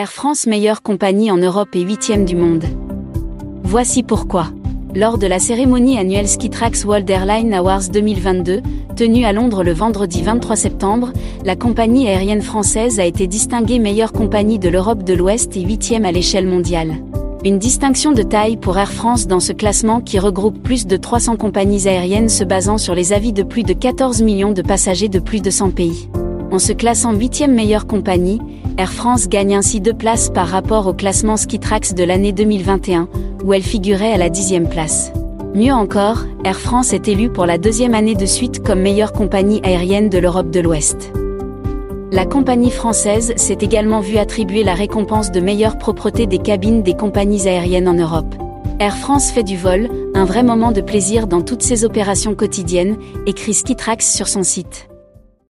Air France meilleure compagnie en Europe et huitième du monde. Voici pourquoi. Lors de la cérémonie annuelle Skitrax World Airline Awards 2022, tenue à Londres le vendredi 23 septembre, la compagnie aérienne française a été distinguée meilleure compagnie de l'Europe de l'Ouest et huitième à l'échelle mondiale. Une distinction de taille pour Air France dans ce classement qui regroupe plus de 300 compagnies aériennes se basant sur les avis de plus de 14 millions de passagers de plus de 100 pays. En se classant 8e meilleure compagnie, Air France gagne ainsi deux places par rapport au classement Skitrax de l'année 2021, où elle figurait à la 10e place. Mieux encore, Air France est élue pour la deuxième année de suite comme meilleure compagnie aérienne de l'Europe de l'Ouest. La compagnie française s'est également vue attribuer la récompense de meilleure propreté des cabines des compagnies aériennes en Europe. Air France fait du vol, un vrai moment de plaisir dans toutes ses opérations quotidiennes, écrit Skitrax sur son site.